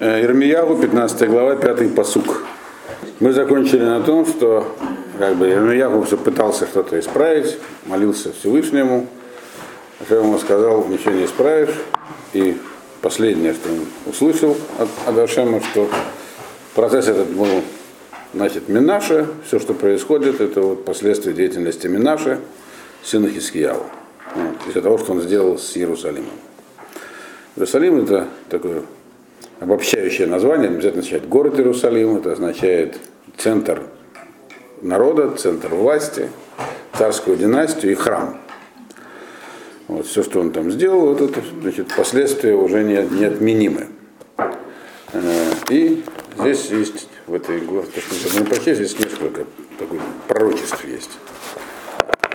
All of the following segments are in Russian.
Ирмиягу, 15 глава, 5 посук. Мы закончили на том, что как бы Ирмиягу все пытался что-то исправить, молился Всевышнему, а ему сказал, ничего не исправишь. И последнее, что он услышал от Адашема, что процесс этот был, значит, Минаша, все, что происходит, это вот последствия деятельности Минаша, сына Хискияву. Вот, из-за того, что он сделал с Иерусалимом. Иерусалим это такое обобщающее название, обязательно означает город Иерусалим, это означает центр народа, центр власти, царскую династию и храм. Вот, все, что он там сделал, вот это, значит, последствия уже не, неотменимы. Э, и здесь есть, в этой эпохе, здесь несколько такой, пророчеств есть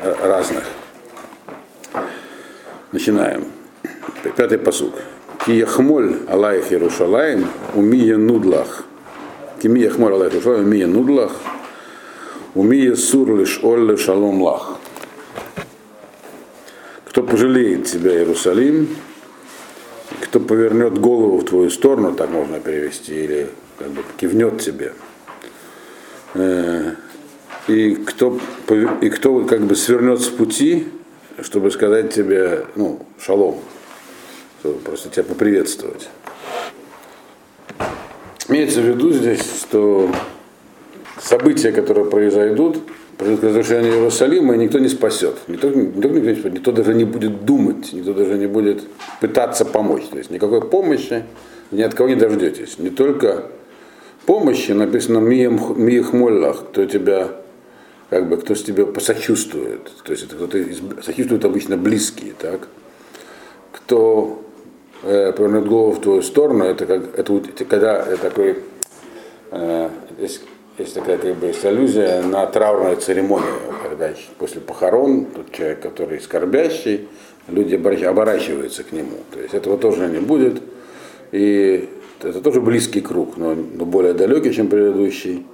э, разных. Начинаем. Пятый посук. Кияхмоль Алайх Иерушалаем, умия нудлах. Кимия хмоль Алайх Иерушалаем, умия нудлах. Умия сур лиш олле шалом лах. Кто пожалеет тебя, Иерусалим, кто повернет голову в твою сторону, так можно перевести, или как бы кивнет тебе. Э, и кто, и кто как бы свернет с пути, чтобы сказать тебе, ну, шалом, чтобы просто тебя поприветствовать. Имеется в виду здесь, что события, которые произойдут, произойдут к разрушению Иерусалима, и никто не спасет. Никто, никто, никто, никто даже не будет думать, никто даже не будет пытаться помочь. То есть никакой помощи ни от кого не дождетесь. Не только помощи, написано Миях Моллах, кто тебя как бы кто с тебя посочувствует, то есть это кто-то сочувствует обычно близкие, так? Кто э, повернет голову в твою сторону, это как это, это когда это такой э, есть, есть такая как бы есть аллюзия на траурную церемонию, когда после похорон тот человек, который скорбящий, люди оборачиваются к нему. То есть этого тоже не будет. И это тоже близкий круг, но, но более далекий, чем предыдущий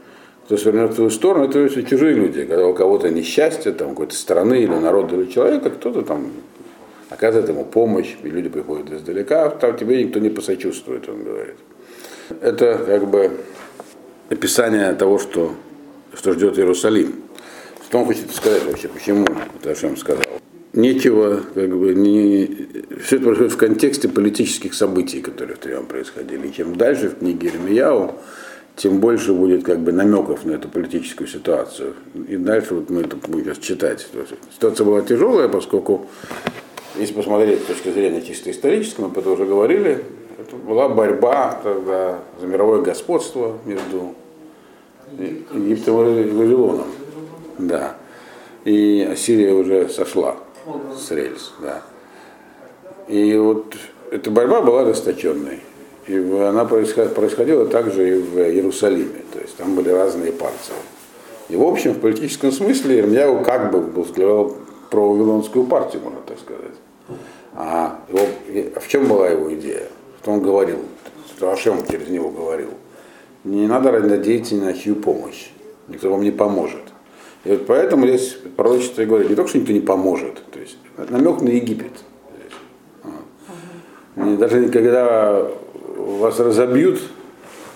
кто свернет в твою сторону, это все чужие люди. Когда у кого-то несчастье, там, какой-то страны или народа или человека, кто-то там оказывает ему помощь, и люди приходят издалека, а там тебе никто не посочувствует, он говорит. Это как бы описание того, что, что ждет Иерусалим. Что он хочет сказать вообще, почему это Ашем сказал. Нечего, как бы, не, все это происходит в контексте политических событий, которые в Триам происходили. И чем дальше в книге Ирмияу, тем больше будет как бы намеков на эту политическую ситуацию. И дальше вот мы это будем сейчас читать. Ситуация была тяжелая, поскольку, если посмотреть с точки зрения чисто исторической, мы это уже говорили, это была борьба тогда за мировое господство между Египтом и Вавилоном. Да. И Сирия уже сошла с рельс. Да. И вот эта борьба была ожесточенной. И она происходила также и в Иерусалиме. То есть там были разные партии. И в общем, в политическом смысле Ирмьяу как бы возглавлял про Вавилонскую партию, можно так сказать. А его, в чем была его идея? Что он говорил, что Ашем через него говорил. Не надо надеяться на чью помощь. Никто вам не поможет. И вот поэтому здесь пророчество и говорит, не только, что никто не поможет, то есть намек на Египет. Даже когда вас разобьют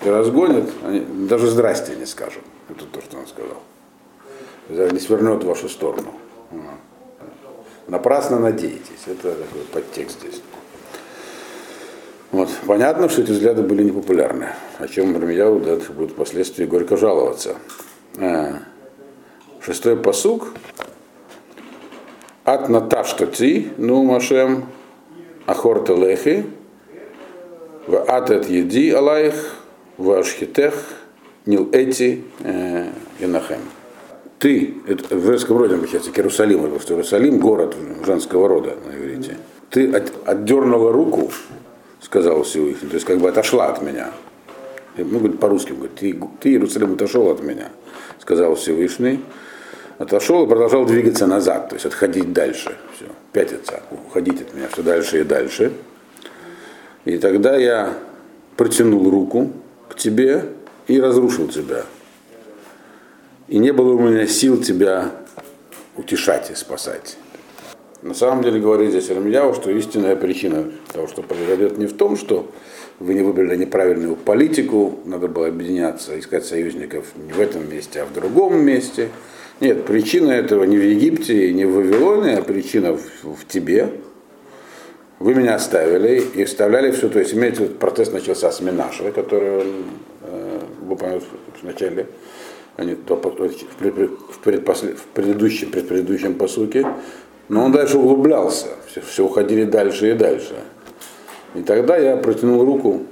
и разгонят, они даже здрасте не скажут. Это то, что он сказал. Не свернет в вашу сторону. Напрасно надеетесь. Это такой подтекст здесь. Вот. Понятно, что эти взгляды были непопулярны, о чем Рамияу дальше будет впоследствии горько жаловаться. А. Шестой посук. От наташта ти, ну машем, ахорта лехи, в атет еди алайх, в ашхитех, нил эти Янахем. Ты, это в еврейском роде обращается к Иерусалиму, потому что Иерусалим город женского рода на иврите. Ты от, отдернула руку, сказал Всевышний, то есть как бы отошла от меня. Ну, говорит, по-русски, говорит, ты, ты, Иерусалим, отошел от меня, сказал Всевышний. Отошел и продолжал двигаться назад, то есть отходить дальше. Все, пятиться, уходить от меня все дальше и дальше. И тогда я протянул руку к тебе и разрушил тебя. И не было у меня сил тебя утешать и спасать. На самом деле говорит здесь Рамьяу, что истинная причина того, что произойдет не в том, что вы не выбрали неправильную политику, надо было объединяться, искать союзников не в этом месте, а в другом месте. Нет, причина этого не в Египте, не в Вавилоне, а причина в, в тебе. Вы меня оставили и вставляли все, то есть имеется протест начался с Минашева, который он э, выполнил в начале, они, то, в, предпослед, в предыдущем, предыдущем посуке, но он дальше углублялся, все, все уходили дальше и дальше. И тогда я протянул руку,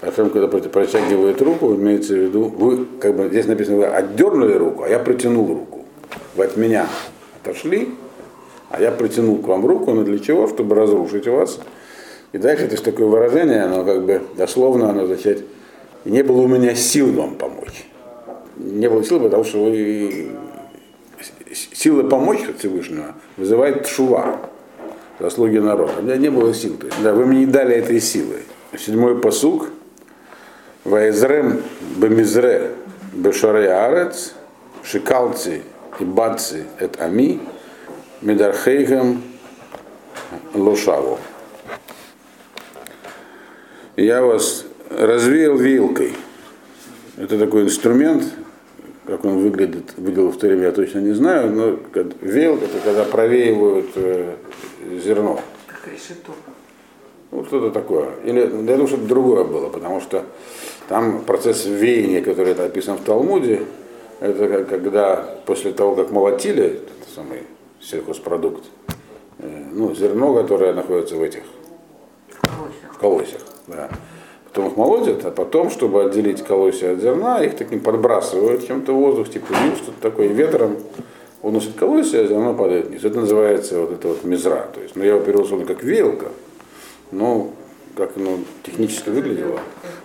Ашем, когда протягивает руку, имеется в виду, вы, как бы здесь написано, вы отдернули руку, а я протянул руку. Вы от меня отошли, а я протянул к вам руку, но для чего? Чтобы разрушить вас. И дальше это такое выражение, оно как бы дословно оно означает, не было у меня сил вам помочь. Не было сил, потому что вы сила помочь от Всевышнего вызывает шува заслуги народа. У меня не было сил. То есть, да, вы мне не дали этой силы. Седьмой посук. Ваизрем бемизре бешаре арец, шикалци и бацы эт ами, медархейгам лошаву. Я вас развеял вилкой. Это такой инструмент, как он выглядит, выглядел в то время, я точно не знаю, но вейл это когда провеивают э, зерно. Как решето. Ну, что-то такое. Или, я думаю, что-то другое было, потому что там процесс веяния, который это описан в Талмуде, это когда после того, как молотили этот самый сельхозпродукт, э, ну, зерно, которое находится в этих Колосях. колосях, да. Потом их молотят, а потом, чтобы отделить колосья от зерна, их таким подбрасывают чем-то в воздух, типа вил, что-то такое, ветром уносит колосья, а зерно падает вниз. Это называется вот это вот мизра. То есть, ну, я его перевел как вилка, но как оно технически выглядело.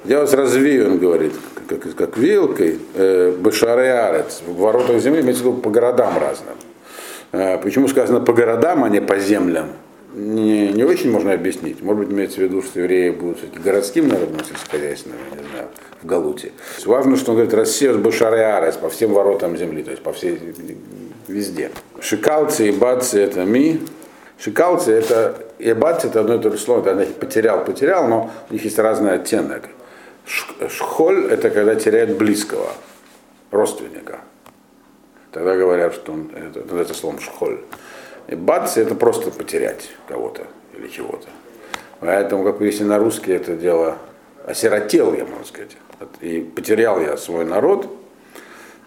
Я вас развею, он говорит, как, как вилкой, э, башареарец, в воротах земли, имеется в виду по городам разным. Э, почему сказано по городам, а не по землям? Не, не очень можно объяснить. Может быть, имеется в виду, что евреи будут все-таки городским народом сельскохозяйственным, не знаю, в Галуте. Важно, что он говорит, рассеют Башареарес по всем воротам земли, то есть по всей, везде. Шикалцы и бацы это ми. Шикалцы это, и бацы это одно и то же слово, это потерял, потерял, но у них есть разный оттенок. Шхоль это когда теряет близкого, родственника. Тогда говорят, что он, это, это словом шхоль. И бац, это просто потерять кого-то или чего-то. Поэтому, как если на русский это дело осиротел, я могу сказать, и потерял я свой народ,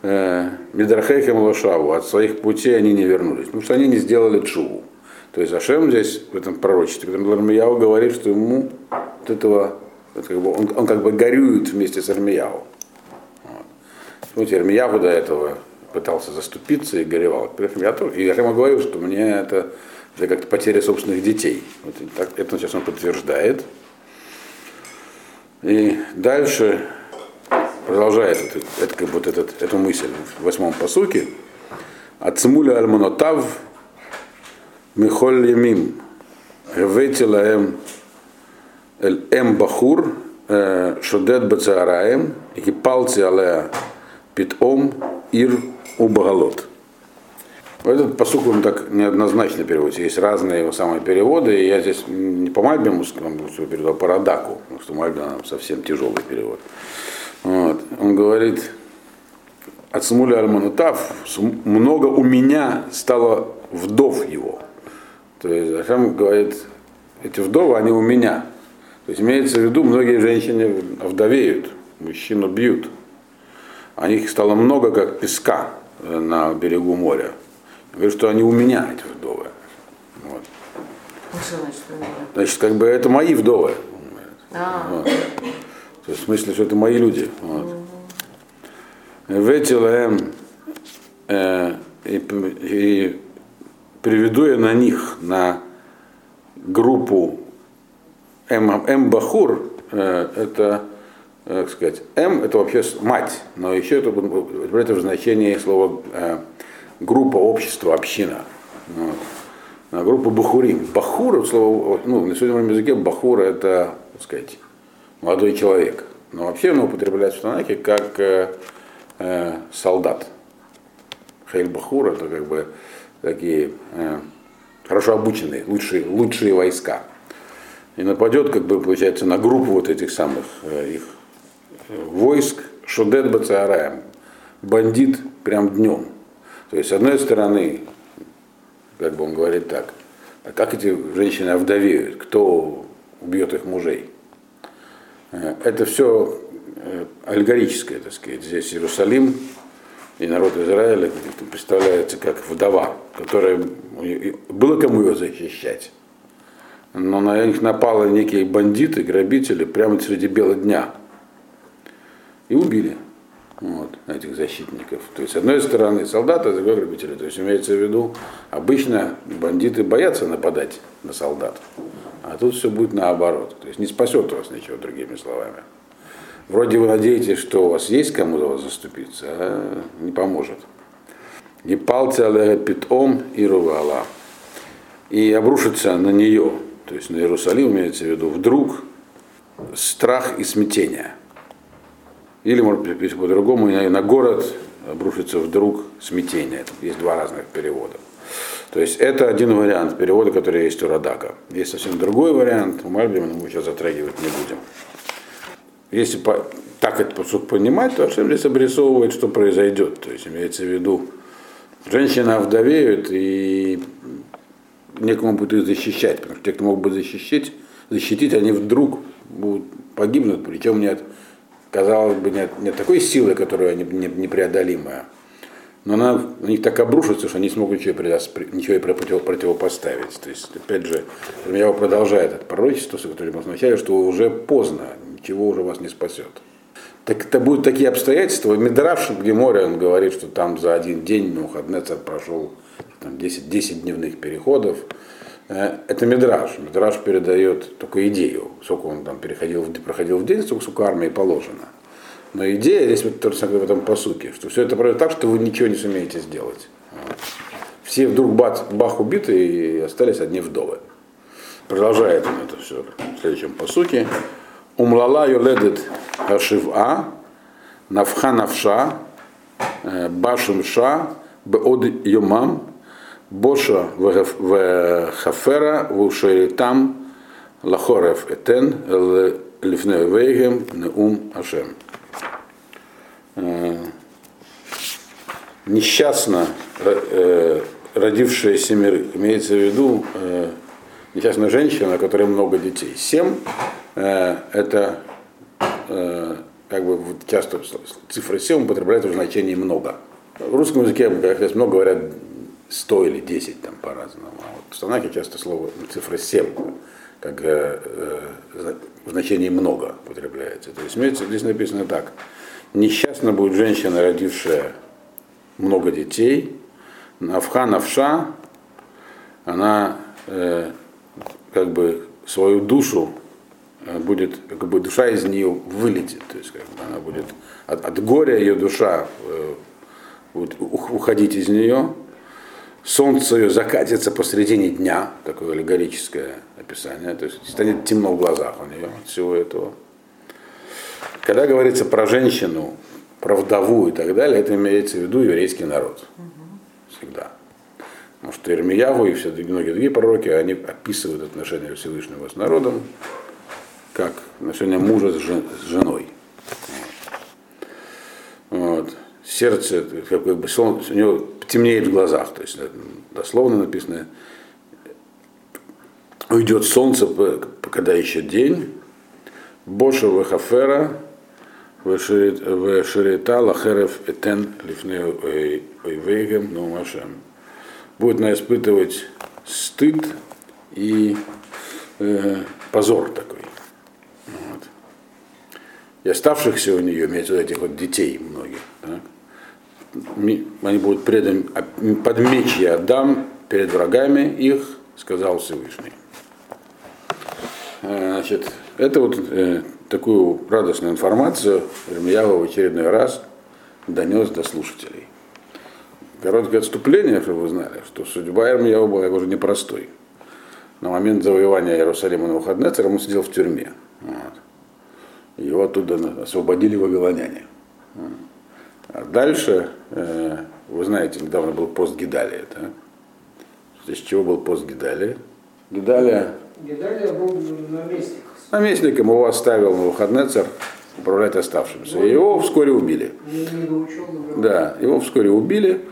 э, Мидрахейхем Лошаву, от своих путей они не вернулись, потому что они не сделали чуву. То есть Ашем здесь, в этом пророчестве, когда Армияу говорит, что ему от этого, как бы, он, он как бы горюет вместе с Армияу. Вот. Вот Армияу до этого пытался заступиться и горевал. Я тоже, я ему говорил, что мне это, это как-то потеря собственных детей. Вот так, это сейчас он подтверждает. И дальше продолжает это, это, как вот этот, эту мысль в восьмом посуке. Ацмуля альмонотав михоль ямим ветилаем эль эм бахур э, шодет бацаараем и палцы алея питом ир у Багалот. Этот посук он так неоднозначно переводится. Есть разные его самые переводы. И я здесь не по Мальбиму переводил, а по Радаку, потому что Мальбим совсем тяжелый перевод. Вот. Он говорит, от Смуля Альманутав много у меня стало вдов его. То есть Ашам говорит, эти вдовы, они у меня. То есть имеется в виду, многие женщины вдовеют, мужчину бьют. А их стало много, как песка на берегу моря. Говорю, что они у меня, эти вдовы. Вот. Значит как бы это мои вдовы. А, Вот. То есть в смысле, что это мои люди. Вот. Ветилаем э, и, и приведу я на них, на группу М, М Бахур, э, это, как сказать, М это вообще мать, но еще это, это в значении слова э, группа, общество, община. Вот. На группу Бахурим. Бахур, слово, ну, на сегодняшнем языке Бахур это, так сказать, молодой человек. Но вообще оно употребляется в Танаке как э, э, солдат. Хейль Бахур это как бы такие э, хорошо обученные, лучшие, лучшие войска. И нападет, как бы, получается, на группу вот этих самых э, их э, войск, Шудет Бацаараем, бандит прям днем. То есть, с одной стороны, как бы он говорит так, а как эти женщины овдовеют, кто убьет их мужей? Э, это все аллегорическое, так сказать. Здесь Иерусалим и народ Израиля представляется как вдова, которая было кому ее защищать. Но на них напали некие бандиты, грабители прямо среди бела дня. И убили вот, этих защитников. То есть, с одной стороны, солдаты, с другой грабители. То есть, имеется в виду, обычно бандиты боятся нападать на солдат. А тут все будет наоборот. То есть, не спасет вас ничего, другими словами. Вроде вы надеетесь, что у вас есть кому за заступиться, а не поможет. И палцы питом и рувала. И обрушится на нее, то есть на Иерусалим имеется в виду, вдруг страх и смятение. Или, может быть, по-другому, на город обрушится вдруг смятение. Есть два разных перевода. То есть это один вариант перевода, который есть у Радака. Есть совсем другой вариант, у Мальбима мы сейчас затрагивать не будем если по, так этот посуд понимать, то Ашем здесь обрисовывает, что произойдет. То есть имеется в виду, женщина вдовеют и некому будет их защищать, потому что те, кто мог бы защитить, защитить, они вдруг будут погибнут, причем нет, казалось бы, нет, нет такой силы, которая не, не, непреодолимая. Но она на них так обрушится, что они смогут ничего, ничего и противопоставить. То есть, опять же, я продолжает это пророчество, которое мы означает, что уже поздно, ничего уже вас не спасет. Так это будут такие обстоятельства. Мидраш в Геморе, он говорит, что там за один день Мухаднецар прошел там, 10, 10 дневных переходов. Э, это Мидраш. Мидраш передает только идею, сколько он там переходил, проходил в день, сколько, сколько армии положено. Но идея здесь вот тоже в этом посуке, что все это произойдет так, что вы ничего не сумеете сделать. Все вдруг бац, бах убиты и остались одни вдовы. Продолжает он это все в следующем посуке. Умлала юледет ашива, навха навша, э, башим ша, беод йомам, боша вехафера, вушеритам, лахорев этен, лифне вейгем, неум ашем. Э, несчастно э, родившая семерых, имеется в виду несчастная женщина, у которой много детей. Семь Э, это э, как бы часто цифра 7 употребляется в значении много. В русском языке, как здесь много говорят 100 или 10 там по-разному. А вот в Станаке часто слово цифра 7 как э, э, в значении много употребляется. То есть имеется, здесь написано так. Несчастна будет женщина, родившая много детей, навха навша, она э, как бы свою душу Э, будет, как бы душа из нее вылетит, то есть как бы она будет от, от горя ее душа э, будет уходить из нее, солнце ее закатится посредине дня, такое аллегорическое описание, то есть станет темно в глазах у нее от всего этого. Когда говорится про женщину, про вдову и так далее, это имеется в виду еврейский народ. Всегда. Потому что Ирмияву и все многие другие пророки, они описывают отношения Всевышнего с народом, как отношение мужа с, женой. Вот. Сердце, как бы, солнце, у него темнеет в глазах, то есть дословно написано, уйдет солнце, когда еще день, Боша Вехафера, Вешерита Лахерев Этен Лифне Ойвейгем Нумашем. Будет на испытывать стыд и э, позор такой. И оставшихся у нее, имеется в виду этих вот детей многих, так, они будут преданы под меч я отдам перед врагами их, сказал Всевышний. Э, значит, это вот э, такую радостную информацию Ирмиява в очередной раз донес до слушателей. Короткое отступление, чтобы вы знали, что судьба Ирмиява была уже непростой. На момент завоевания Иерусалима на выходные он сидел в тюрьме. Вот. Его оттуда освободили вавилоняне. А дальше, э, вы знаете, недавно был пост Гидалия, да? здесь чего был пост Гидалия. Гидалия Гидалия был наместник. наместником его оставил Навуходнецер управлять оставшимся. И его вскоре убили. Да, его вскоре убили,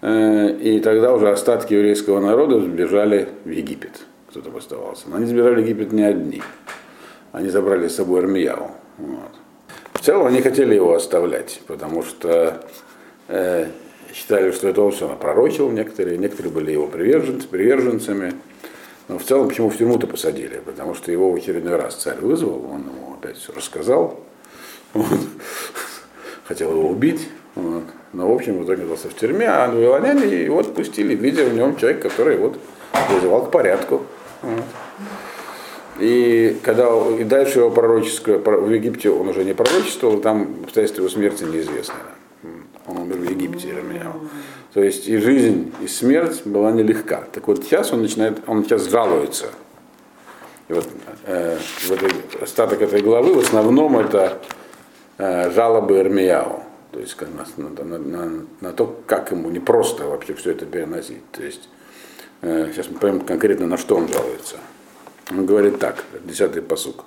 э, и тогда уже остатки еврейского народа сбежали в Египет. Кто там оставался. Но они сбежали в Египет не одни. Они забрали с собой Армияу. Вот. Целом они хотели его оставлять, потому что э, считали, что это он все напророчил некоторые, некоторые были его приверженцы, приверженцами. Но в целом почему в тюрьму-то посадили? Потому что его в очередной раз царь вызвал, он ему опять все рассказал. Вот. Хотел его убить. Вот. Но, в общем, в итоге оказался в тюрьме, а вавилоняне его отпустили, видя в нем человек, который вот вызывал к порядку. Вот. И когда и дальше его пророческое, в Египте он уже не пророчествовал, там обстоятельства его смерти неизвестны. Он умер в Египте, Ирмияу. То есть и жизнь, и смерть была нелегка. Так вот сейчас он начинает, он сейчас жалуется. И вот э, в остаток этой главы в основном это э, жалобы Ирмияу. То есть на, на, на, на то, как ему непросто вообще все это переносить. То есть э, сейчас мы поймем конкретно, на что он жалуется. Он говорит так, десятый посук.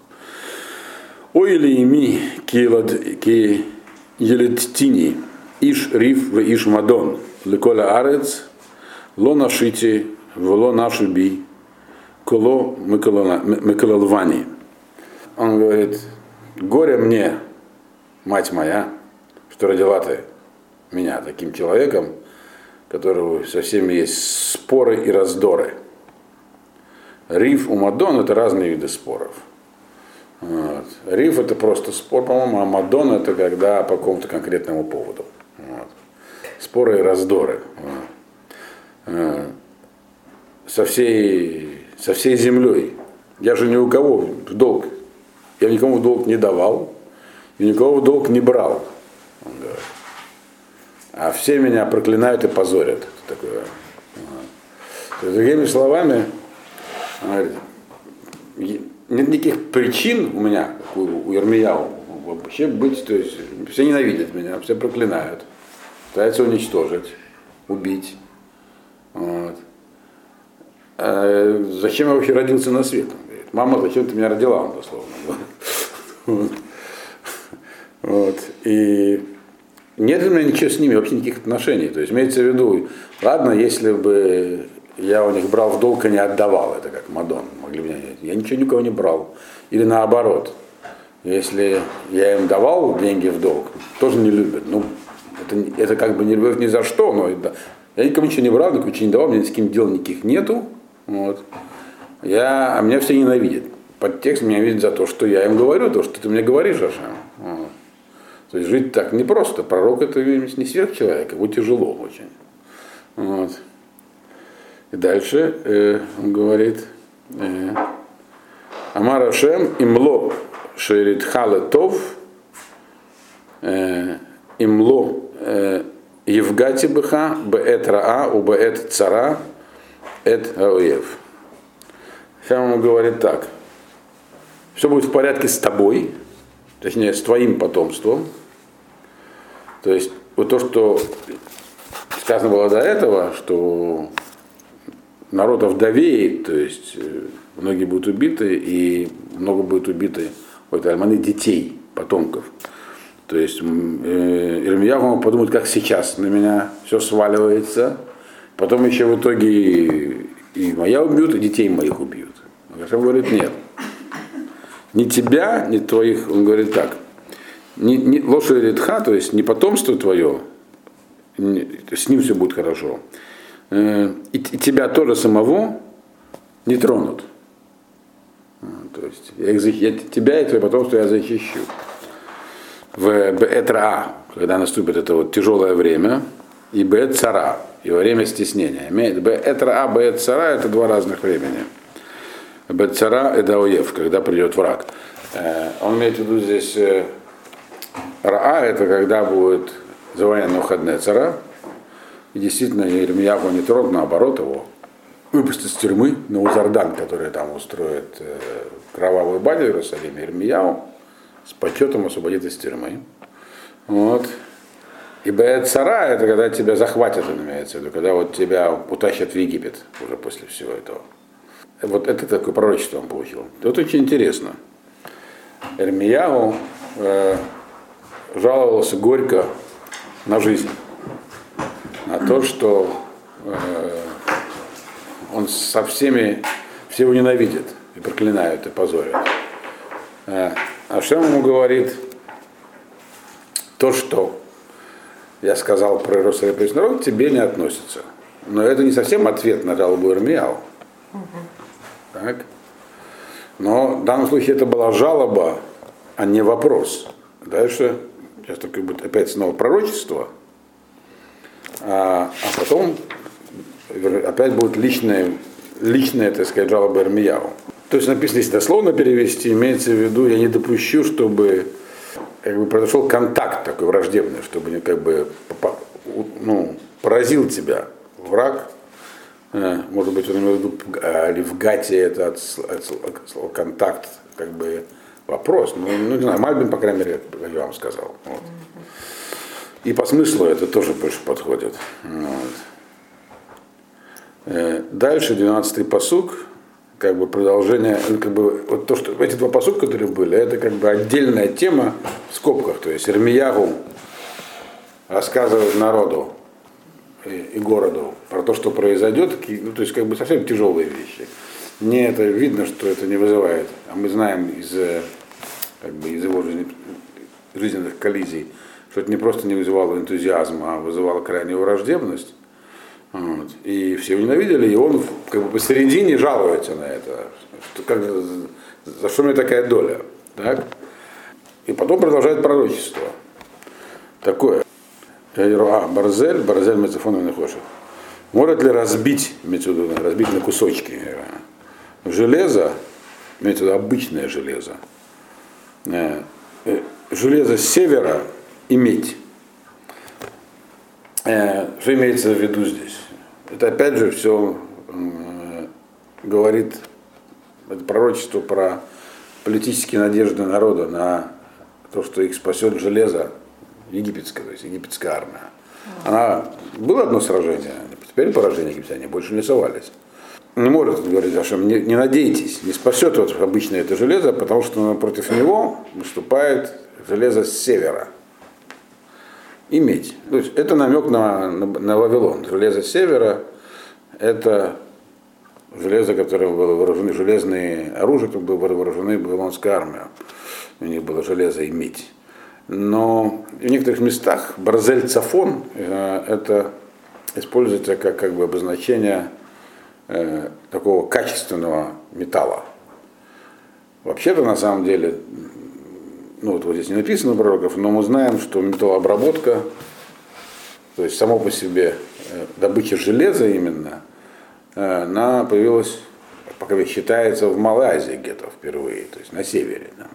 Ой ли ими ки елеттини, иш риф в иш мадон, леколя арец, ло нашити, вло нашиби, коло мекалалвани. Он говорит, горе мне, мать моя, что родила ты меня таким человеком, которого со всеми есть споры и раздоры. Риф у Мадон это разные виды споров. Вот. Риф это просто спор, по-моему, а Мадон это когда по какому-то конкретному поводу. Вот. Споры и раздоры. Вот. Со всей, со всей землей. Я же ни у кого в долг. Я никому в долг не давал, и никого в долг не брал. Он говорит. А все меня проклинают и позорят. Такое. Вот. Другими словами, он говорит, нет никаких причин у меня, у, у Ермияу, вообще быть, то есть все ненавидят меня, все проклинают, пытаются уничтожить, убить. Вот. А зачем я вообще родился на свет? Он говорит, мама, зачем ты меня родила, он дословно. Вот. И нет у меня ничего с ними, вообще никаких отношений. То есть имеется в виду, ладно, если бы я у них брал в долг и не отдавал, это как Мадон, могли бы я ничего никого не брал. Или наоборот, если я им давал деньги в долг, тоже не любят. Ну, это, это как бы не любовь ни за что, но это, я никому ничего не брал, никому ничего не давал, у меня с кем дел никаких нету. Вот. Я, а меня все ненавидят. Подтекст меня видит за то, что я им говорю, то, что ты мне говоришь, Ашем. Вот. То есть жить так непросто. Пророк это не сверхчеловек, его тяжело очень. Вот. И дальше э, он говорит, э, Амар имло шерит хале тов, э, имло э, Евгати быха беэт раа у беэт цара эт аоев. Сейчас он говорит так. Все будет в порядке с тобой, точнее с твоим потомством. То есть вот то, что сказано было до этого, что народ овдовеет, то есть э, многие будут убиты, и много будет убиты вот, альманы детей, потомков. То есть э, Ирмияху подумает, как сейчас на меня все сваливается, потом еще в итоге и, и моя убьют, и детей моих убьют. Он говорит, нет. Ни тебя, ни твоих, он говорит так, не, не, лошадь редха, то есть не потомство твое, не, с ним все будет хорошо, Э, и, и тебя тоже самого не тронут. А, то есть я, их, я тебя и твое потомство я защищу. В Бетра, когда наступит это вот тяжелое время, и Бет Цара, и во время стеснения. Бетра, Бет Цара это два разных времени. Бет Цара это Оев, когда придет враг. Э, он имеет в виду здесь э, Раа, это когда будет завоевание уходная цара, и действительно, Еремьяху не трог, наоборот, его выпустят из тюрьмы на Узардан, который там устроит э, кровавую баню в Иерусалиме. Еремьяу с почетом освободит из тюрьмы. Вот. И цара, это когда тебя захватят, имеется в виду, когда вот тебя утащат в Египет уже после всего этого. Вот это такое пророчество он получил. Вот очень интересно. Эрмияу э, жаловался горько на жизнь, на то, что э, он со всеми, все его ненавидят и проклинают и позорят. Э, а что ему говорит? То, что я сказал про Иерусалим народ, тебе не относится. Но это не совсем ответ на жалобу Ирмияу. Так? Но в данном случае это была жалоба, а не вопрос. Дальше, сейчас только будет опять снова пророчество, а, а потом опять будет личная, личная, так сказать, жалоба Ирмияу. То есть написано, если дословно перевести, имеется в виду, я не допущу, чтобы как бы произошел контакт такой враждебный, чтобы не как бы ну, поразил тебя враг. Э, может быть, он имел в виду, или в гате это от, от, контакт, как бы вопрос. Ну, ну, не знаю, Мальбин, по крайней мере, я вам сказал. Вот. И по смыслу это тоже больше подходит. Вот. Э, дальше 12-й посук как бы продолжение, ну, как бы вот то, что эти два посука, которые были, это как бы отдельная тема в скобках, то есть Ирмиягу рассказывает народу и, городу про то, что произойдет, ну, то есть как бы совсем тяжелые вещи. Мне это видно, что это не вызывает, а мы знаем из, как бы, из его жизненных коллизий, что это не просто не вызывало энтузиазма, а вызывало крайнюю враждебность. Вот. И все его ненавидели, и он как бы посередине жалуется на это. Что, как, за что мне такая доля? Так? И потом продолжает пророчество. Такое. А, Барзель, Барзель Мецефон Нехошев. Может ли разбить, имеется разбить на кусочки железо, имеется в виду обычное железо, э, э, железо с севера и медь. Э, что имеется в виду здесь? Это опять же все э, говорит это пророчество про политические надежды народа на то, что их спасет железо египетское, то есть египетская армия. Она было одно сражение, теперь поражение египтяне больше не совались. Не может говорить, что не, не надейтесь, не спасет вот обычное это железо, потому что против него выступает железо с севера иметь. То есть это намек на, на, на Вавилон. Железо севера – это железо, которое было вооружены, железные оружия, которым было вооружены Вавилонская армия. У них было железо и медь. Но в некоторых местах барзель цафон э, это используется как, как бы обозначение э, такого качественного металла. Вообще-то на самом деле ну вот, вот здесь не написано пророков, но мы знаем, что металлообработка, то есть само по себе э, добыча железа именно, э, она появилась, пока считается, в Малой Азии где-то впервые, то есть на севере. Да.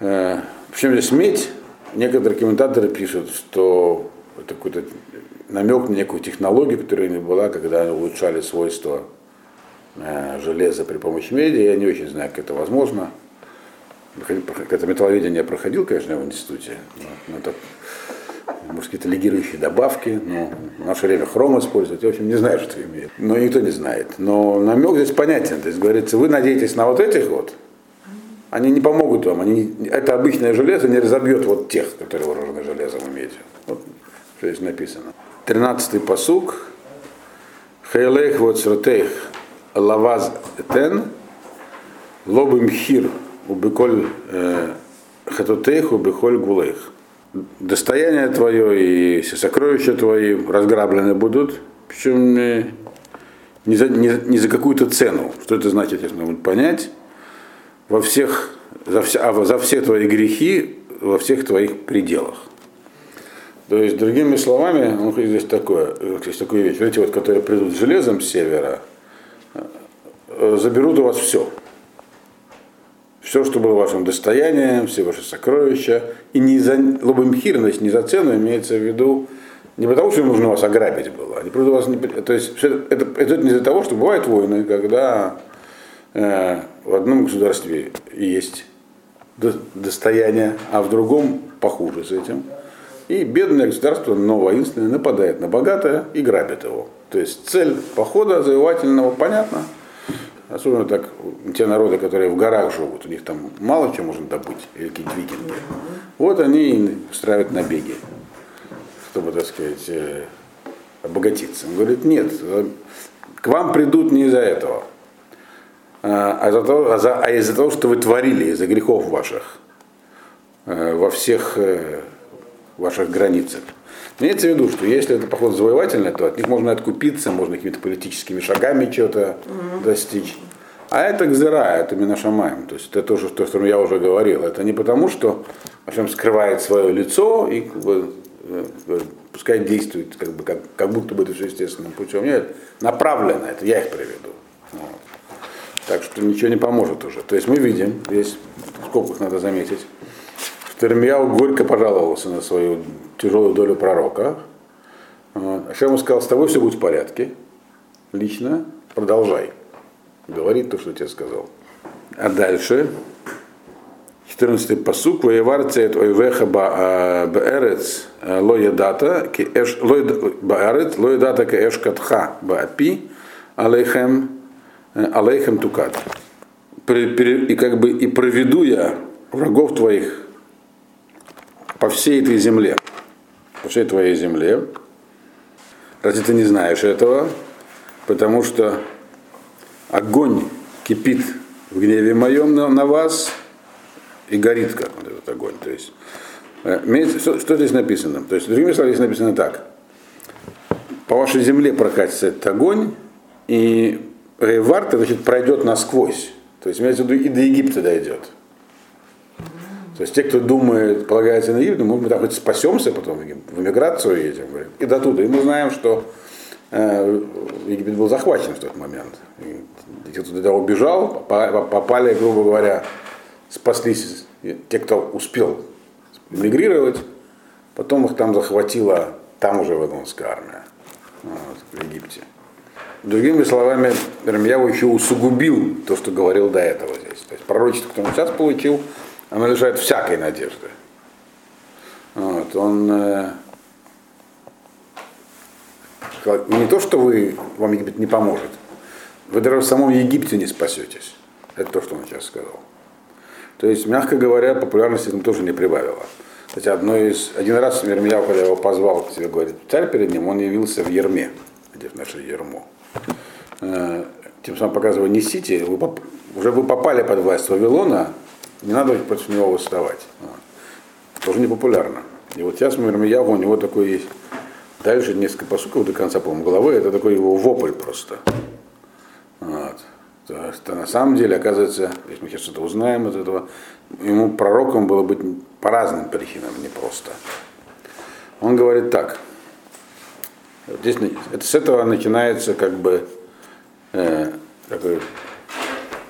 Э, Причем здесь медь, некоторые комментаторы пишут, что это какой-то намек на некую технологию, которая не была, когда они улучшали свойства железа при помощи меди. Я не очень знаю, как это возможно это металловедение проходил, конечно, в институте. Но, это, может, какие-то легирующие добавки, но в наше время хром использовать, я, в общем, не знаю, что имеет. Но никто не знает. Но намек здесь понятен. То есть, говорится, вы надеетесь на вот этих вот, они не помогут вам. Они, это обычное железо не разобьет вот тех, которые вооружены железом и медью. Вот что здесь написано. Тринадцатый посук. Хейлех вот сротех лаваз тен лобым хир убеколь э, хатутейх, убеколь гулейх. Достояние твое и все сокровища твои разграблены будут, причем не за, не, не за какую-то цену. Что это значит, если могут понять? Во всех, за, вся, а за все твои грехи во всех твоих пределах. То есть, другими словами, ну, здесь такое, здесь такую вещь, эти вот, которые придут с железом с севера, э, заберут у вас все все, что было вашим достоянием, все ваши сокровища. И не за лобомхирность, не за цену имеется в виду не потому, что им нужно вас ограбить было. Они просто вас не, то есть это, это, это не из-за того, что бывают войны, когда э, в одном государстве есть достояние, а в другом похуже с этим. И бедное государство, но воинственное, нападает на богатое и грабит его. То есть цель похода завоевательного понятна. Особенно так те народы, которые в горах живут, у них там мало чего можно добыть, или какие-то викинги. Вот они устраивают набеги, чтобы, так сказать, э, обогатиться. Он говорит, нет, э, к вам придут не из-за этого, а, а, за того, а, за, а из-за того, что вы творили, из-за грехов ваших э, во всех ваших границах. Имеется в виду, что если это поход завоевательный, то от них можно откупиться, можно какими-то политическими шагами чего-то угу. достичь. А это гзера, это минашамаем. То есть это тоже то, что я уже говорил. Это не потому, что Ашем скрывает свое лицо и как бы, э, пускай действует, как, бы, как, как будто бы это все естественным путем. Нет, направлено, это я их приведу. Вот. Так что ничего не поможет уже. То есть мы видим, здесь в скобках надо заметить, что Ирмияу горько пожаловался на свою тяжелую долю пророка. Вот. А ему сказал, с тобой все будет в порядке. Лично продолжай. Говорит то, что тебе сказал. А дальше, 14-й посук, воевар цет ойвеха баарец ло едата, баарец ло едата ке эш катха баапи, алейхем, алейхем тукат. И как бы и проведу я врагов твоих по всей этой земле по всей твоей земле. Разве ты не знаешь этого? Потому что огонь кипит в гневе моем на, на вас и горит, как вот этот огонь. То есть, э, что, что здесь написано? То есть, другими словами, здесь написано так. По вашей земле прокатится этот огонь, и Рейварта, значит, пройдет насквозь. То есть, имеется в виду, и до Египта дойдет. То есть те, кто думает, полагается на Египет, мы так хоть спасемся потом в эмиграцию едем. И до туда. И мы знаем, что э, Египет был захвачен в тот момент. И те, кто туда убежал, попали, грубо говоря, спаслись те, кто успел мигрировать, потом их там захватила там уже вавилонская армия вот, в Египте. Другими словами, Ирмияу еще усугубил то, что говорил до этого здесь. То есть пророчество, которое он сейчас получил, оно лишает всякой надежды. Вот, он э, не то, что вы, вам Египет не поможет, вы даже в самом Египте не спасетесь. Это то, что он сейчас сказал. То есть, мягко говоря, популярность этому тоже не прибавила. Хотя одно из, один раз Мирмияу, когда его позвал к себе, говорит, царь перед ним, он явился в Ерме, где в наше Ермо. Э, тем самым показывая, несите, вы уже вы попали под власть Вавилона, не надо против него восставать. Вот. Тоже не популярно. И вот сейчас Мирмияву, у него такой есть. Дальше несколько посуков до конца, по-моему, головы, это такой его вопль просто. Вот. То есть, на самом деле, оказывается, если мы сейчас что-то узнаем из этого, ему пророком было быть по разным причинам, не просто. Он говорит так. Здесь, это, с этого начинается как бы э, такой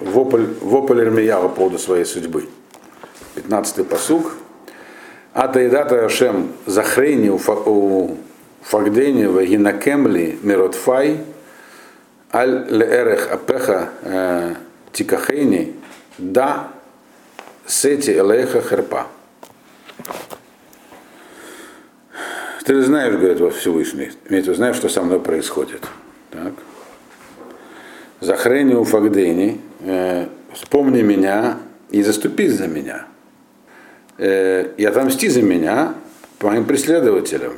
вопль, вопль Ирмиява по поводу своей судьбы. 15-й посуг. Ата идата Ашем захрейни у фагдени вагинакемли миротфай аль леэрех апеха э, тикахейни да сети элеха херпа. Ты знаешь, говорит во Всевышний, имеется знаешь, что со мной происходит. Так. Захрени у фагдени, э, вспомни меня и заступись за меня. Э, и отомсти за меня моим преследователям.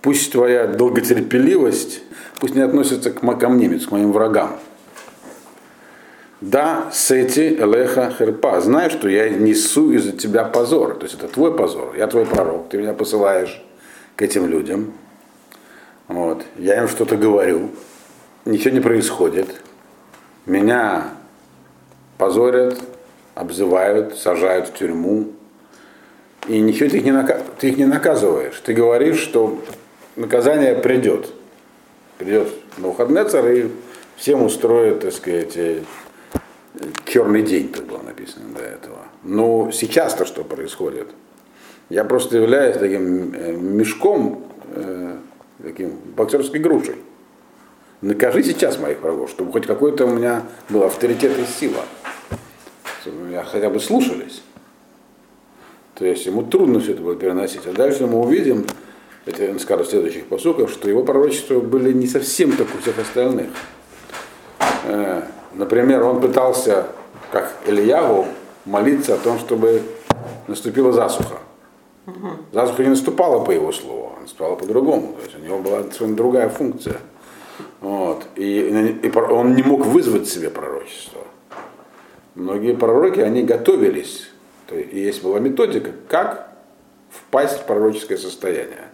Пусть твоя долготерпеливость, пусть не относится к, ко мне, к моим врагам. Да, сети элеха херпа. Знай, что я несу из-за тебя позор. То есть это твой позор. Я твой пророк. Ты меня посылаешь к этим людям. Вот. Я им что-то говорю. Ничего не происходит меня позорят, обзывают, сажают в тюрьму, и ничего ты их не, нака... ты их не наказываешь. Ты говоришь, что наказание придет. Придет на выходный царь и всем устроит, так сказать, э, черный день, как было написано до этого. Но сейчас-то что происходит? Я просто являюсь таким э, мешком, э, таким боксерской грушей накажи сейчас моих врагов, чтобы хоть какой-то у меня был авторитет и сила, чтобы меня хотя бы слушались. То есть ему трудно все это было переносить. А дальше мы увидим, это он скажет в следующих посуках, что его пророчества были не совсем как у всех остальных. Э, Например, он пытался, как Ильяву, молиться о том, чтобы наступила засуха. Засуха не наступала по его слову, она наступала по-другому. То есть у него была совершенно другая функция. Вот. И, и он не мог вызвать себе пророчество. Многие пророки, они готовились. То есть, есть была методика, как впасть в пророческое состояние.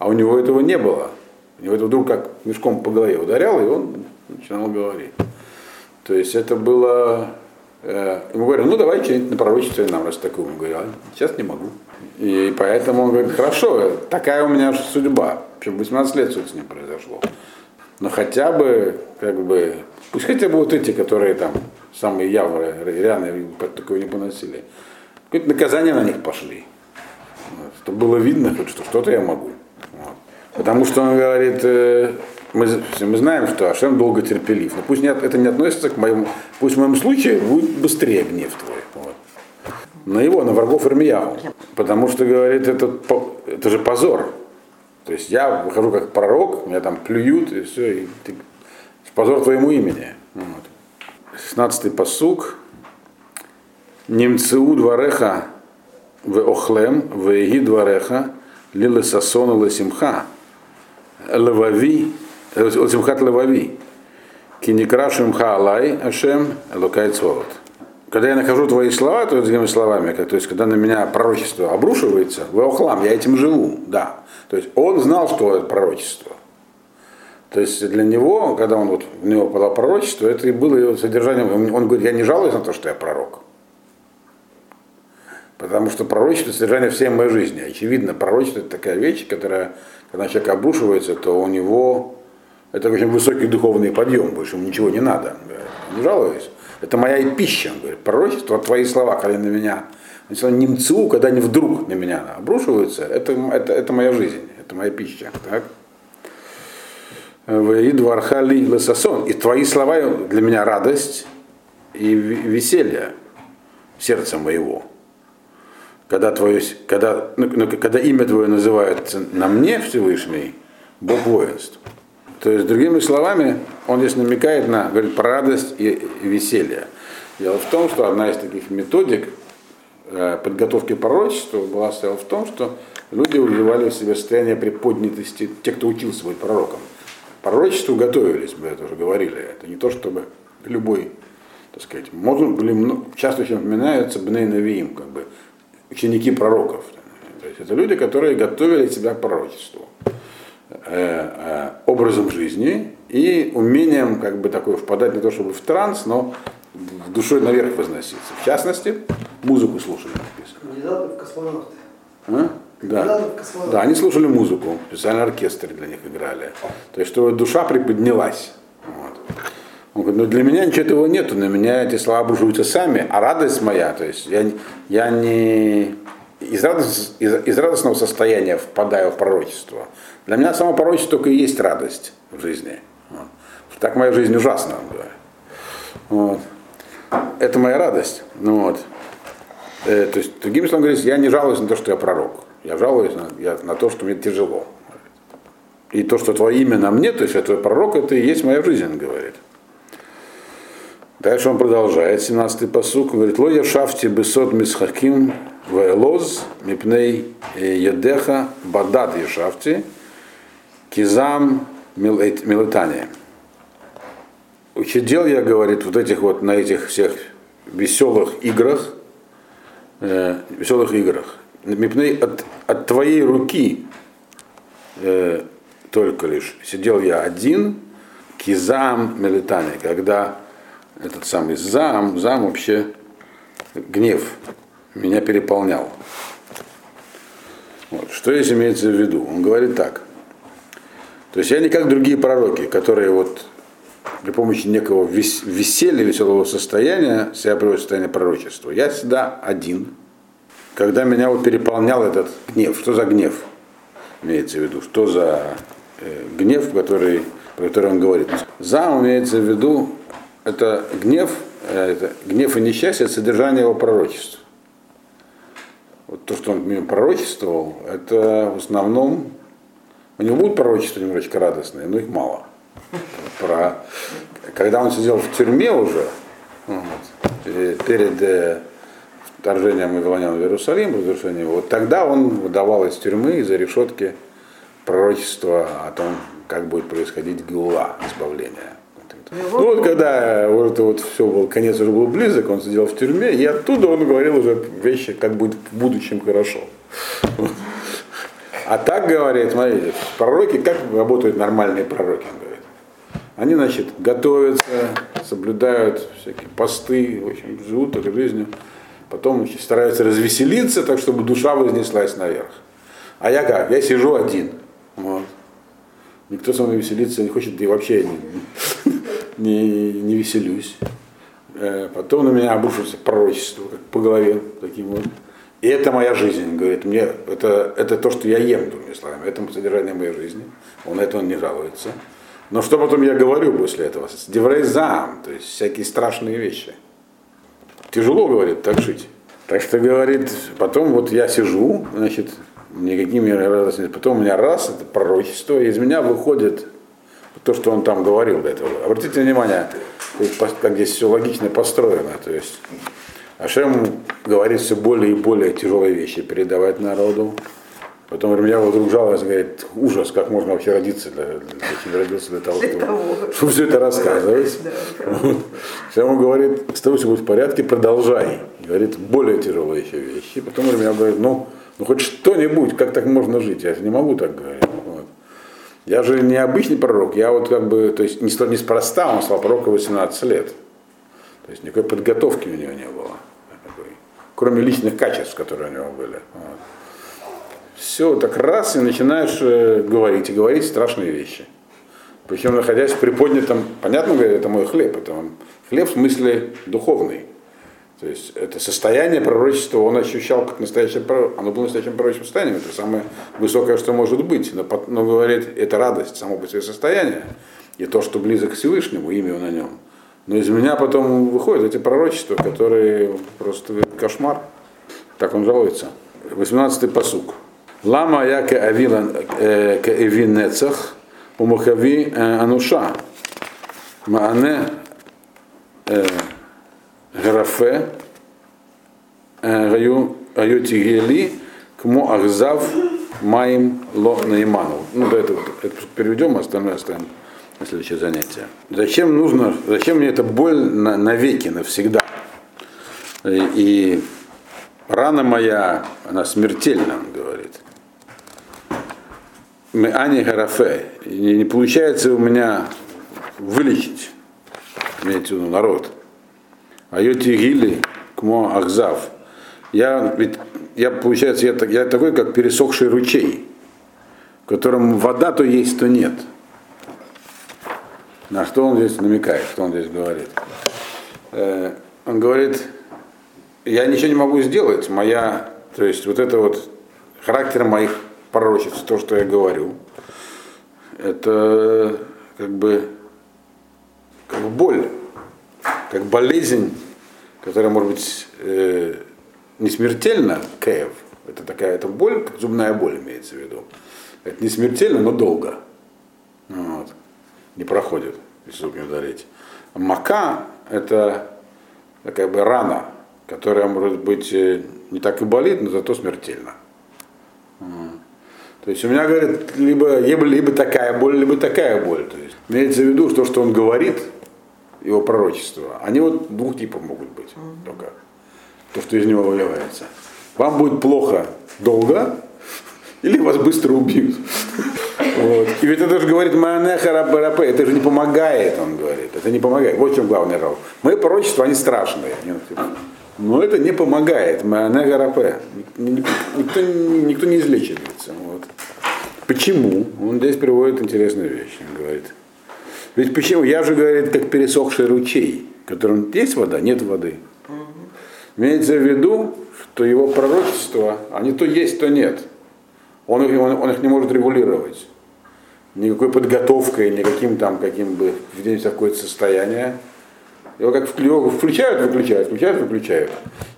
А у него этого не было. У него это вдруг как мешком по голове ударял, и он начинал говорить. То есть это было... Э, ему говорят, ну давай что-нибудь на пророчестве нам, раз такое. Он говорит, а сейчас не могу. И поэтому он говорит, хорошо, такая у меня судьба. Причем 18 лет все с ним произошло. Но хотя бы, как бы, пусть хотя бы вот эти, которые там самые явные, реально такое не поносили, какое-то наказание на них пошли. Вот, чтобы было видно, что что-то я могу. Вот. Потому что он говорит, э, мы, мы знаем, что Ашем долго терпелив. Но пусть не, это не относится к моему, пусть в моем случае будет быстрее гнев твой. Вот. На его, на врагов Ирмияху. Потому что, говорит, это, это же позор. То есть я выхожу как пророк, меня там плюют, и все, и ты, позор твоему имени. Вот. 16-й посук. Немцеу двореха в охлем, в еги двореха, лилы сасону лесимха, левави Латимхат Левави. Кинекрашим Хаалай Ашем Элукай Цвот. Когда я нахожу твои слова, то другими словами, то есть когда на меня пророчество обрушивается, в Охлам, я этим живу, да. То есть он знал, что это пророчество. То есть для него, когда он вот в него подал пророчество, это и было его содержанием. Он говорит, я не жалуюсь на то, что я пророк. Потому что пророчество содержание всей моей жизни. Очевидно, пророчество это такая вещь, которая, когда человек обрушивается, то у него это очень высокий духовный подъем, больше ему ничего не надо. Не жалуюсь. Это моя и пища. Он говорит, пророчество, твои слова, когда на меня, немцу, когда они вдруг на меня обрушиваются, это, это, это моя жизнь, это моя пища. Так? Идвархали лесасон. И твои слова для меня радость и веселье сердца моего. Когда, твое, когда, ну, ну, когда имя твое называется на мне Всевышний, Бог воинств. То есть, другими словами, он здесь намекает на говорит, про радость и веселье. Дело в том, что одна из таких методик э, подготовки пророчества была стояла в том, что люди вливали в себя состояние приподнятости, те, кто учился быть пророком. Пророчеству готовились, мы это уже говорили. Это не то, чтобы любой, так сказать, можно, были, часто очень упоминаются Бней как бы ученики пророков. То есть это люди, которые готовили себя к пророчеству. Э, э, образом жизни и умением как бы такой впадать не то чтобы в транс, но душой наверх возноситься. В частности, музыку слушали. Кандидаты в космонавты. А? Да. да, они слушали музыку, специальный оркестр для них играли. То есть, чтобы душа приподнялась. Вот. Он говорит, ну для меня ничего этого нету, на меня эти слова обрушиваются сами, а радость моя, то есть я, я не из, радость, из, из радостного состояния впадаю в пророчество. Для меня само пророчество только и есть радость в жизни. Вот. Так моя жизнь ужасна. Вот. Это моя радость. Ну, вот. э, то есть, другими словами говоря, я не жалуюсь на то, что я пророк. Я жалуюсь на, я, на то, что мне тяжело. И то, что твое имя на мне, то есть я твой пророк, это и есть моя жизнь, говорит. Дальше он продолжает, 17-й посук, говорит, Ло яшафти бесот мисхаким вэлоз мипней едеха бадат яшафти кизам милетания. Учидел я, говорит, вот этих вот, на этих всех веселых играх, э, веселых играх, мипней от, от твоей руки э, только лишь сидел я один, кизам милетания, когда этот самый зам, зам вообще гнев меня переполнял. Вот. Что здесь имеется в виду? Он говорит так. То есть я не как другие пророки, которые вот при помощи некого вес- веселья, веселого состояния себя приводят в состояние пророчества. Я всегда один. Когда меня вот переполнял этот гнев. Что за гнев? Имеется в виду. Что за э, гнев, который, про который он говорит. Зам имеется в виду это гнев, э, это гнев и несчастье, это содержание его пророчества. вот то, что он мне пророчествовал, это в основном, у него будут пророчества немножечко радостные, но их мало. Про, когда он сидел в тюрьме уже, вот, перед э, вторжением Вавилонян в Иерусалим, разрушением, вот тогда он выдавал из тюрьмы, из-за решетки пророчество о том, как будет происходить гула, избавление. Ну вот когда вот, вот все был, конец уже был близок, он сидел в тюрьме, и оттуда он говорил уже вещи, как будет в будущем хорошо. А так говорит, смотрите, пророки, как работают нормальные пророки, он говорит. Они, значит, готовятся, соблюдают всякие посты, в общем, живут такой жизнью. Потом значит, стараются развеселиться, так чтобы душа вознеслась наверх. А я как? Я сижу один. Вот. Никто со мной веселиться не хочет, да и вообще не, не, не веселюсь. Э, потом на меня обрушится пророчество как по голове таким вот. И это моя жизнь, говорит, мне это, это то, что я ем, другими словами, это содержание моей жизни. Он на это он не жалуется. Но что потом я говорю после этого? Деврейзам, то есть всякие страшные вещи. Тяжело, говорит, так жить. Так что, говорит, потом вот я сижу, значит, никакими радостями. Потом у меня раз, это пророчество, и из меня выходит то, что он там говорил до этого. Обратите внимание, как здесь все логично построено. То есть Ашем говорит все более и более тяжелые вещи, передавать народу. Потом меня вдруг жаловался, говорит, ужас, как можно вообще родиться, для, для, родился для того, чтобы, чтобы все это рассказывать. Все ему говорит, с тобой все будет в порядке, продолжай. Говорит, более тяжелые еще вещи. Потом меня говорит, ну, ну хоть что-нибудь, как так можно жить? Я не могу так говорить. Я же не обычный пророк, я вот как бы, то есть неспроста он стал пророком 18 лет. То есть никакой подготовки у него не было. Кроме личных качеств, которые у него были. Вот. Все, так раз, и начинаешь э, говорить, и говорить страшные вещи. Причем находясь в приподнятом, понятно, говорит, это мой хлеб, это хлеб в смысле духовный. То есть это состояние пророчества он ощущал как настоящее пророчество. Оно было настоящим пророческим состоянием. Это самое высокое, что может быть. Но, но говорит, это радость, само по себе состояние. И то, что близок к Всевышнему, имя на нем. Но из меня потом выходят эти пророчества, которые просто кошмар. Так он жалуется. 18-й посук. Лама я ке эви нецах, умахави ануша. Маане графе гаю тигели кмо ахзав маим ло наиману. Ну, да, это, это переведем, остальное оставим на следующее занятие. Зачем нужно, зачем мне эта боль на, навеки, навсегда? И, и рана моя, она смертельна, он говорит. Мы Ани Харафе. И не получается у меня вылечить, имеется в виду народ. А Йоти Кмо Ахзав. Я ведь я, получается, я, я такой, как пересохший ручей, в котором вода то есть, то нет. На что он здесь намекает, что он здесь говорит? Э, он говорит, я ничего не могу сделать, моя, то есть вот это вот характер моих пророчеств, то, что я говорю, это как бы как боль, как болезнь, которая может быть э, не смертельна, кэв, это такая это боль, как зубная боль имеется в виду. Это не смертельно, но долго. Вот. Не проходит, если зуб не удалить. Мака это такая бы рана, которая может быть э, не так и болит, но зато смертельно. То есть у меня, говорит, либо, либо такая боль, либо такая боль. То есть имеется в виду, что, что он говорит, его пророчество, они вот двух типов могут быть mm-hmm. только. То, что из него выливается. Вам будет плохо долго, или вас быстро убьют. Вот. И ведь это же говорит Маанеха это же не помогает, он говорит. Это не помогает. Вот в чем главный ров. Мои пророчества, они страшные. Но это не помогает. Маанеха Рапе. Никто, никто не излечивается. Вот. Почему? Он здесь приводит интересную вещь. Он говорит, ведь почему? Я же, говорит, как пересохший ручей, в котором есть вода, нет воды. Имеется в виду, что его пророчества, они то есть, то нет. Он, он, он их не может регулировать. Никакой подготовкой, никаким там, каким бы введением в какое-то состояние. Его как включают, выключают, включают, выключают.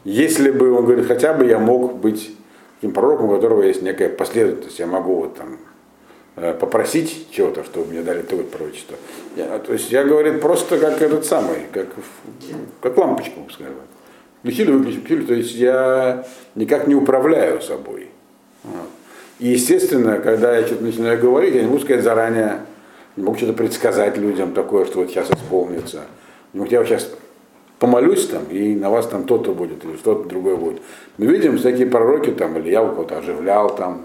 Если бы, он говорит, хотя бы я мог быть таким пророком, у которого есть некая последовательность. Я могу вот там попросить чего-то, чтобы мне дали то пророчество. Я, то есть я, говорит, просто как этот самый, как, как лампочку, скажем. Включили, выключили, включили. То есть я никак не управляю собой. Вот. И естественно, когда я что-то начинаю говорить, я не могу сказать заранее, не могу что-то предсказать людям такое, что вот сейчас исполнится. Не могу, я вот сейчас помолюсь там, и на вас там то-то будет, или что-то другое будет. Мы видим всякие пророки там, или я у кого-то оживлял там,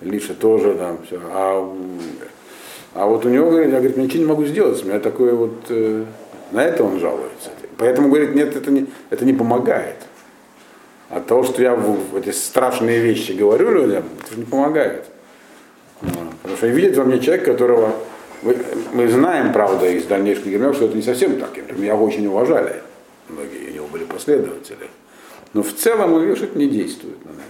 Лиша тоже там, все. А, а вот у него, говорит, я говорит, ничего не могу сделать, у меня такое вот, э, на это он жалуется. Поэтому, говорит, нет, это не, это не помогает. От того, что я в, в эти страшные вещи говорю людям, это же не помогает. Потому что видит во мне человек, которого мы, мы знаем, правда, из дальнейших гермев, что это не совсем так. Меня очень уважали. Многие у него были последователи. Но в целом он это не действует на нас.